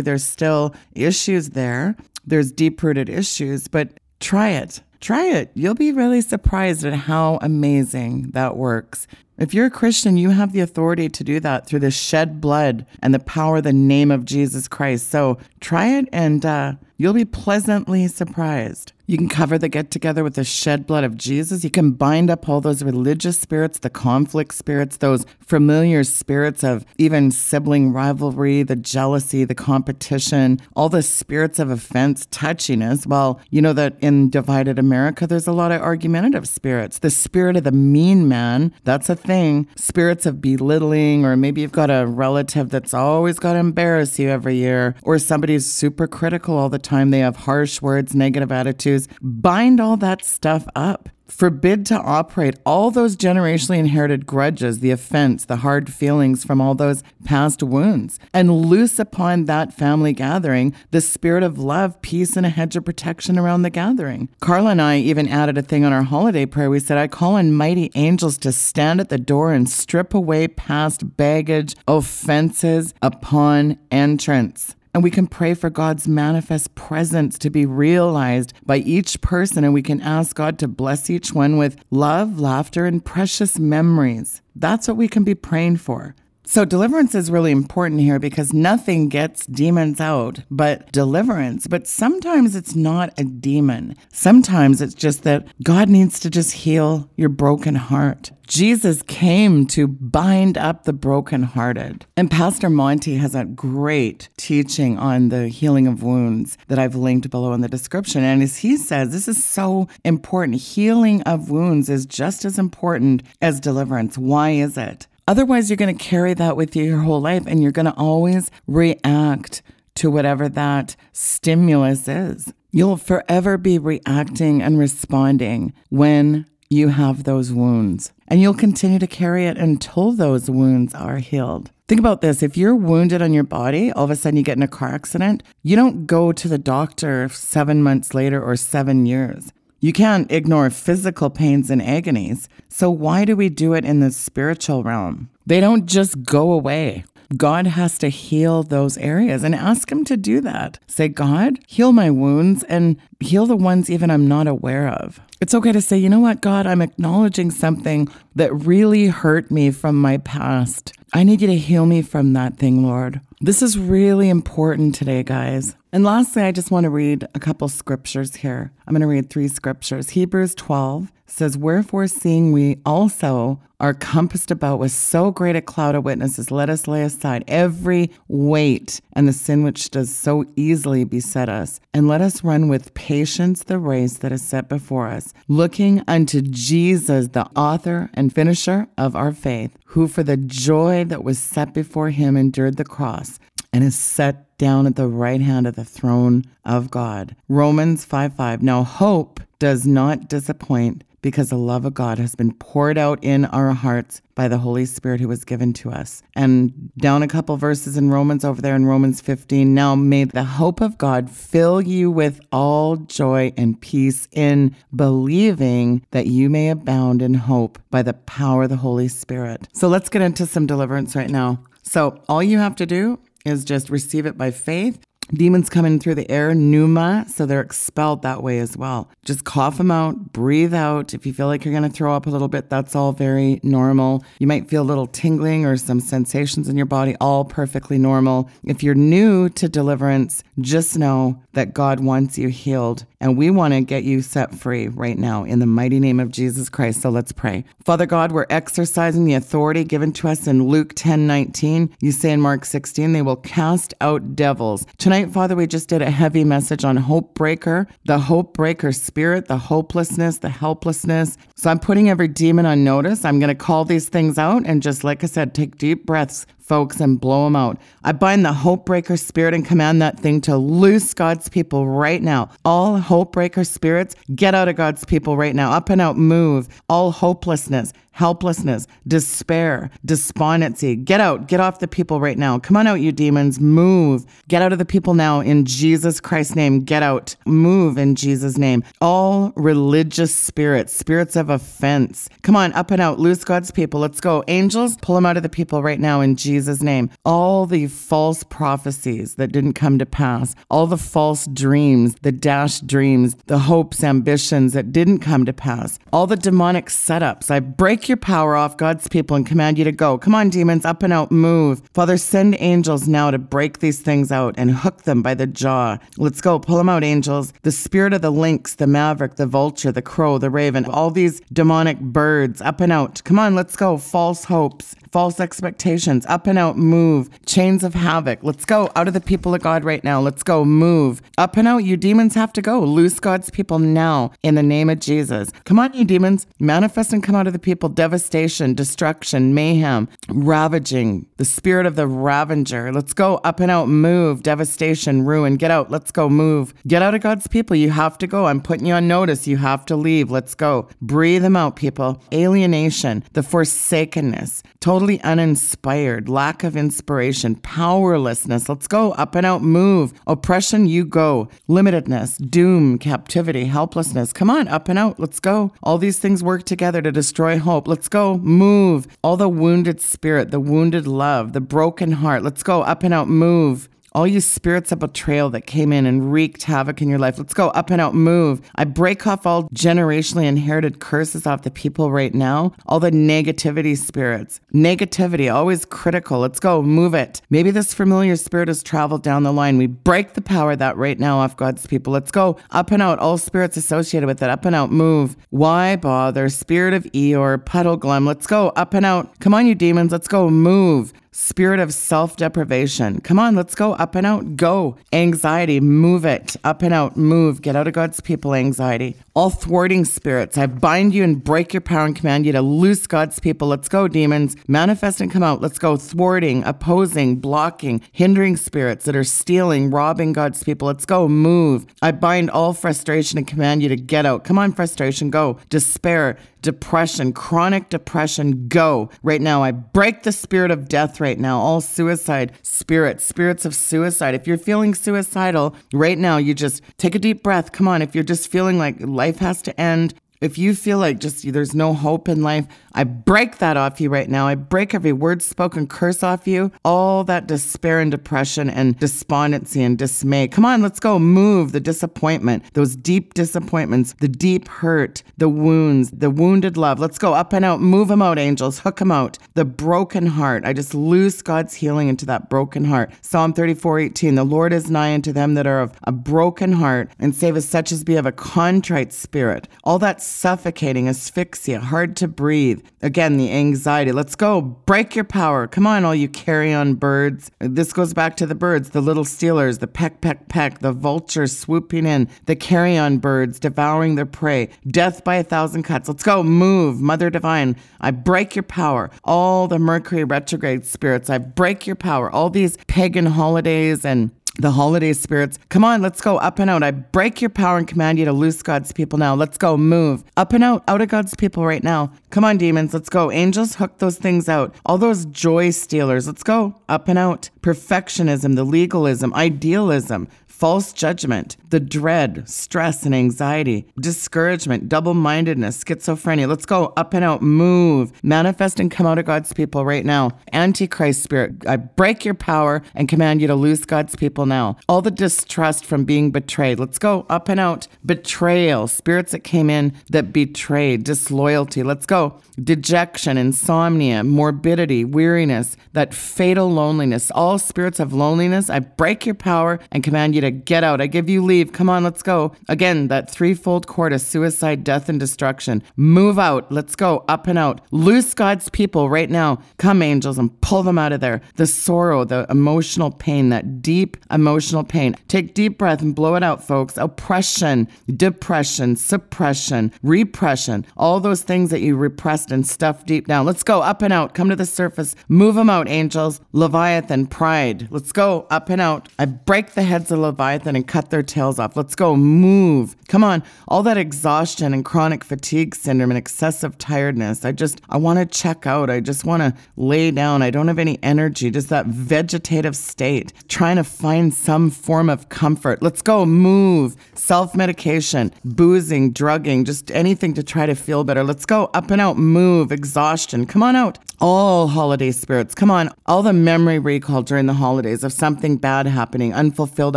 S1: there's still issues there, there's deep rooted issues, but try it. Try it. You'll be really surprised at how amazing that works. If you're a Christian, you have the authority to do that through the shed blood and the power of the name of Jesus Christ. So try it and uh, you'll be pleasantly surprised. You can cover the get together with the shed blood of Jesus. You can bind up all those religious spirits, the conflict spirits, those familiar spirits of even sibling rivalry, the jealousy, the competition, all the spirits of offense, touchiness. Well, you know that in divided America, there's a lot of argumentative spirits. The spirit of the mean man, that's a thing. Spirits of belittling, or maybe you've got a relative that's always got to embarrass you every year, or somebody's super critical all the time. They have harsh words, negative attitudes is bind all that stuff up. Forbid to operate all those generationally inherited grudges, the offense, the hard feelings from all those past wounds, and loose upon that family gathering the spirit of love, peace, and a hedge of protection around the gathering. Carla and I even added a thing on our holiday prayer. We said, I call on mighty angels to stand at the door and strip away past baggage, offenses upon entrance. And we can pray for God's manifest presence to be realized by each person. And we can ask God to bless each one with love, laughter, and precious memories. That's what we can be praying for. So, deliverance is really important here because nothing gets demons out but deliverance. But sometimes it's not a demon. Sometimes it's just that God needs to just heal your broken heart. Jesus came to bind up the brokenhearted. And Pastor Monty has a great teaching on the healing of wounds that I've linked below in the description. And as he says, this is so important. Healing of wounds is just as important as deliverance. Why is it? Otherwise, you're going to carry that with you your whole life and you're going to always react to whatever that stimulus is. You'll forever be reacting and responding when you have those wounds. And you'll continue to carry it until those wounds are healed. Think about this if you're wounded on your body, all of a sudden you get in a car accident, you don't go to the doctor seven months later or seven years. You can't ignore physical pains and agonies. So, why do we do it in the spiritual realm? They don't just go away. God has to heal those areas and ask Him to do that. Say, God, heal my wounds and heal the ones even I'm not aware of. It's okay to say, you know what, God, I'm acknowledging something that really hurt me from my past. I need you to heal me from that thing, Lord. This is really important today, guys. And lastly, I just want to read a couple scriptures here. I'm going to read three scriptures. Hebrews 12 says, Wherefore, seeing we also are compassed about with so great a cloud of witnesses, let us lay aside every weight and the sin which does so easily beset us, and let us run with patience the race that is set before us, looking unto Jesus, the author and finisher of our faith, who for the joy that was set before him endured the cross and is set down at the right hand of the throne of God. Romans 5 5. Now, hope does not disappoint because the love of God has been poured out in our hearts by the Holy Spirit who was given to us. And down a couple verses in Romans over there in Romans 15. Now may the hope of God fill you with all joy and peace in believing that you may abound in hope by the power of the Holy Spirit. So let's get into some deliverance right now. So all you have to do is just receive it by faith. Demons come in through the air, pneuma, so they're expelled that way as well. Just cough them out, breathe out. If you feel like you're going to throw up a little bit, that's all very normal. You might feel a little tingling or some sensations in your body, all perfectly normal. If you're new to deliverance, just know that God wants you healed, and we want to get you set free right now in the mighty name of Jesus Christ. So let's pray. Father God, we're exercising the authority given to us in Luke 10 19. You say in Mark 16, they will cast out devils. Tonight, Father, we just did a heavy message on hope breaker, the hope breaker spirit, the hopelessness, the helplessness. So I'm putting every demon on notice. I'm going to call these things out and just, like I said, take deep breaths folks, and blow them out. I bind the hope breaker spirit and command that thing to loose God's people right now. All hope breaker spirits, get out of God's people right now. Up and out, move. All hopelessness, helplessness, despair, despondency. Get out. Get off the people right now. Come on out, you demons. Move. Get out of the people now in Jesus Christ's name. Get out. Move in Jesus' name. All religious spirits, spirits of offense. Come on, up and out. Loose God's people. Let's go. Angels, pull them out of the people right now in Jesus' Jesus' name. All the false prophecies that didn't come to pass, all the false dreams, the dashed dreams, the hopes, ambitions that didn't come to pass, all the demonic setups. I break your power off God's people and command you to go. Come on, demons, up and out, move. Father, send angels now to break these things out and hook them by the jaw. Let's go, pull them out, angels. The spirit of the lynx, the maverick, the vulture, the crow, the raven, all these demonic birds, up and out. Come on, let's go. False hopes, false expectations, up and out, move. Chains of havoc. Let's go out of the people of God right now. Let's go, move. Up and out, you demons have to go. Loose God's people now in the name of Jesus. Come on, you demons. Manifest and come out of the people. Devastation, destruction, mayhem, ravaging, the spirit of the ravager. Let's go up and out, move. Devastation, ruin. Get out. Let's go, move. Get out of God's people. You have to go. I'm putting you on notice. You have to leave. Let's go. Breathe them out, people. Alienation, the forsakenness, totally uninspired, lack of inspiration, powerlessness. Let's go up and out, move. Oppression, you go. Limitedness, doom, captivity, helplessness. Come on, up and out. Let's go. All these things work together to destroy hope. Let's go, move. All the wounded spirit, the wounded love, the broken heart. Let's go up and out, move. All you spirits of betrayal that came in and wreaked havoc in your life, let's go up and out, move. I break off all generationally inherited curses off the people right now. All the negativity spirits. Negativity, always critical. Let's go, move it. Maybe this familiar spirit has traveled down the line. We break the power that right now off God's people. Let's go up and out. All spirits associated with it, up and out, move. Why bother? Spirit of Eeyore, Puddleglum, let's go up and out. Come on, you demons, let's go, move. Spirit of self deprivation. Come on, let's go up and out. Go. Anxiety, move it. Up and out, move. Get out of God's people, anxiety. All thwarting spirits, I bind you and break your power and command you to loose God's people. Let's go, demons. Manifest and come out. Let's go. Thwarting, opposing, blocking, hindering spirits that are stealing, robbing God's people. Let's go. Move. I bind all frustration and command you to get out. Come on, frustration, go. Despair, depression, chronic depression, go. Right now, I break the spirit of death right now. All suicide spirits, spirits of suicide. If you're feeling suicidal right now, you just take a deep breath. Come on. If you're just feeling like life has to end, If you feel like just there's no hope in life, I break that off you right now. I break every word spoken curse off you, all that despair and depression and despondency and dismay. Come on, let's go. Move the disappointment, those deep disappointments, the deep hurt, the wounds, the wounded love. Let's go up and out. Move them out, angels. Hook them out. The broken heart. I just loose God's healing into that broken heart. Psalm 34 18. The Lord is nigh unto them that are of a broken heart and save us such as be of a contrite spirit. All that suffocating, asphyxia, hard to breathe. Again, the anxiety. Let's go. Break your power. Come on, all you carrion birds. This goes back to the birds, the little stealers, the peck, peck, peck, the vultures swooping in, the carrion birds devouring their prey, death by a thousand cuts. Let's go. Move, Mother Divine. I break your power. All the Mercury retrograde spirits, I break your power. All these pagan holidays and the holiday spirits. Come on, let's go up and out. I break your power and command you to loose God's people now. Let's go, move up and out, out of God's people right now. Come on, demons, let's go. Angels, hook those things out. All those joy stealers, let's go up and out. Perfectionism, the legalism, idealism, false judgment, the dread, stress and anxiety, discouragement, double mindedness, schizophrenia. Let's go up and out, move, manifest and come out of God's people right now. Antichrist spirit, I break your power and command you to lose God's people now. All the distrust from being betrayed. Let's go up and out. Betrayal, spirits that came in that betrayed, disloyalty. Let's go. Dejection, insomnia, morbidity, weariness, that fatal loneliness. All spirits of loneliness, I break your power and command you to get out. I give you leave. Come on, let's go. Again, that threefold cord of suicide, death, and destruction. Move out. Let's go up and out. Loose God's people right now. Come, angels, and pull them out of there. The sorrow, the emotional pain, that deep emotional pain. Take deep breath and blow it out, folks. Oppression, depression, suppression, repression, all those things that you repressed and stuffed deep down. Let's go up and out. Come to the surface. Move them out, angels. Leviathan, pride. Let's go up and out. I break the heads of Leviathan Leviathan and cut their tails off. Let's go, move. Come on. All that exhaustion and chronic fatigue syndrome and excessive tiredness. I just, I want to check out. I just want to lay down. I don't have any energy, just that vegetative state, trying to find some form of comfort. Let's go, move. Self medication, boozing, drugging, just anything to try to feel better. Let's go up and out, move, exhaustion. Come on out. All holiday spirits, come on. All the memory recall during the holidays of something bad happening, unfulfilled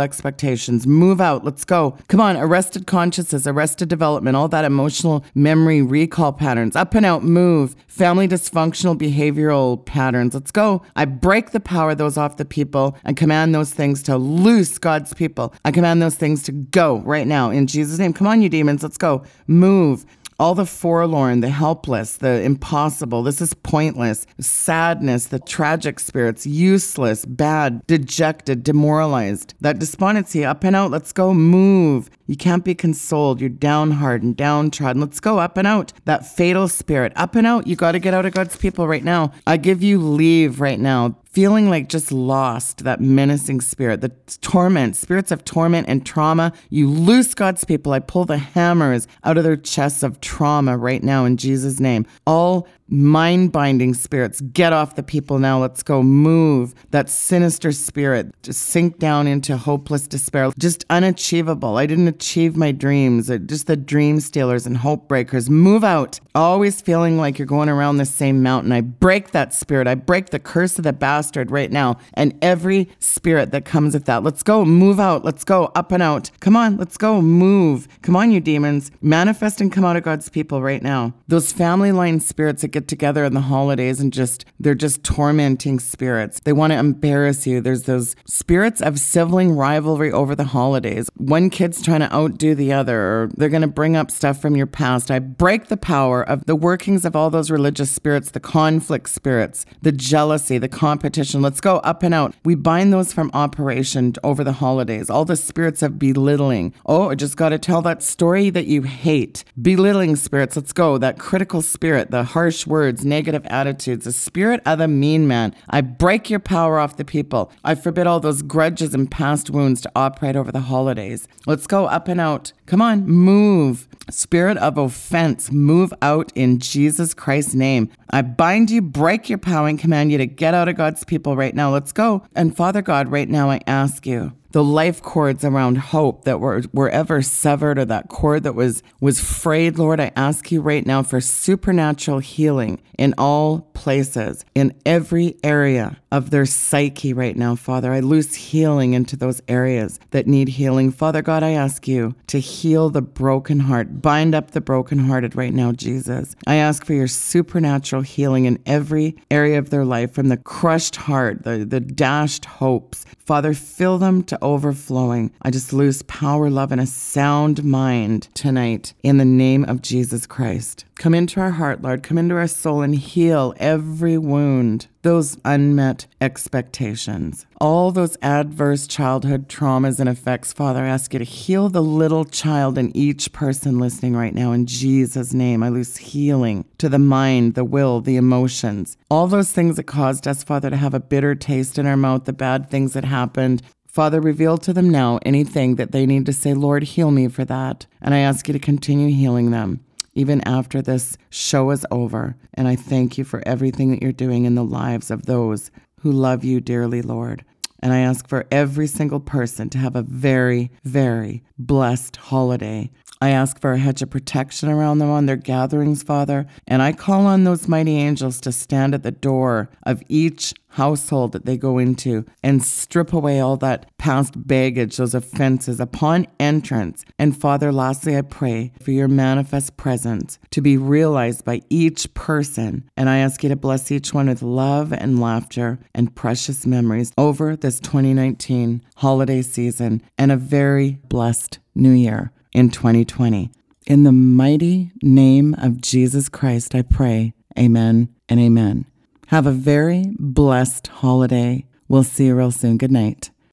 S1: expectations. Move out. Let's go. Come on. Arrested consciousness, arrested development, all that emotional memory recall patterns. Up and out. Move. Family dysfunctional behavioral patterns. Let's go. I break the power of those off the people and command those things to loose God's people. I command those things to go right now in Jesus' name. Come on, you demons. Let's go. Move all the forlorn, the helpless, the impossible. This is pointless. Sadness, the tragic spirits, useless, bad, dejected, demoralized. That despondency, up and out. Let's go move. You can't be consoled. You're downhearted, downtrodden. Let's go up and out. That fatal spirit, up and out. You got to get out of God's people right now. I give you leave right now feeling like just lost, that menacing spirit, the torment, spirits of torment and trauma. You loose God's people. I pull the hammers out of their chests of trauma right now in Jesus' name. All mind binding spirits, get off the people now. Let's go move. That sinister spirit, just sink down into hopeless despair, just unachievable. I didn't achieve my dreams. Just the dream stealers and hope breakers. Move out. Always feeling like you're going around the same mountain. I break that spirit. I break the curse of the bastard right now and every spirit that comes with that. Let's go. Move out. Let's go up and out. Come on. Let's go. Move. Come on, you demons. Manifest and come out of God's people right now. Those family line spirits that get together in the holidays and just, they're just tormenting spirits. They want to embarrass you. There's those spirits of sibling rivalry over the holidays. One kid's trying to outdo the other, or they're going to bring up stuff from your past. I break the power of the workings of all those religious spirits, the conflict spirits, the jealousy, the competition. Let's go up and out. We bind those from operation over the holidays. All the spirits of belittling. Oh, I just got to tell that story that you hate. Belittling spirits. Let's go. That critical spirit, the harsh words, negative attitudes, the spirit of the mean man. I break your power off the people. I forbid all those grudges and past wounds to operate over the holidays. Let's go up and out. Come on, move. Spirit of offense, move out in Jesus Christ's name. I bind you, break your power, and command you to get out of God's people right now. Let's go. And Father God, right now I ask you the life cords around hope that were, were ever severed or that cord that was, was frayed, Lord, I ask you right now for supernatural healing in all places, in every area of their psyche right now, Father. I loose healing into those areas that need healing. Father God, I ask you to heal the broken heart, bind up the brokenhearted right now, Jesus. I ask for your supernatural healing in every area of their life, from the crushed heart, the, the dashed hopes. Father, fill them to overflowing. I just lose power, love, and a sound mind tonight in the name of Jesus Christ. Come into our heart, Lord. Come into our soul and heal every wound, those unmet expectations, all those adverse childhood traumas and effects. Father, I ask you to heal the little child in each person listening right now. In Jesus' name, I loose healing to the mind, the will, the emotions, all those things that caused us, Father, to have a bitter taste in our mouth, the bad things that happened. Father, reveal to them now anything that they need to say, Lord, heal me for that. And I ask you to continue healing them even after this show is over. And I thank you for everything that you're doing in the lives of those who love you dearly, Lord. And I ask for every single person to have a very, very blessed holiday. I ask for a hedge of protection around them on their gatherings, Father. And I call on those mighty angels to stand at the door of each household that they go into and strip away all that past baggage, those offenses upon entrance. And Father, lastly, I pray for your manifest presence to be realized by each person. And I ask you to bless each one with love and laughter and precious memories over this 2019 holiday season and a very blessed new year in 2020. In the mighty name of Jesus Christ, I pray. Amen and amen. Have a very blessed holiday. We'll see you real soon. Good night.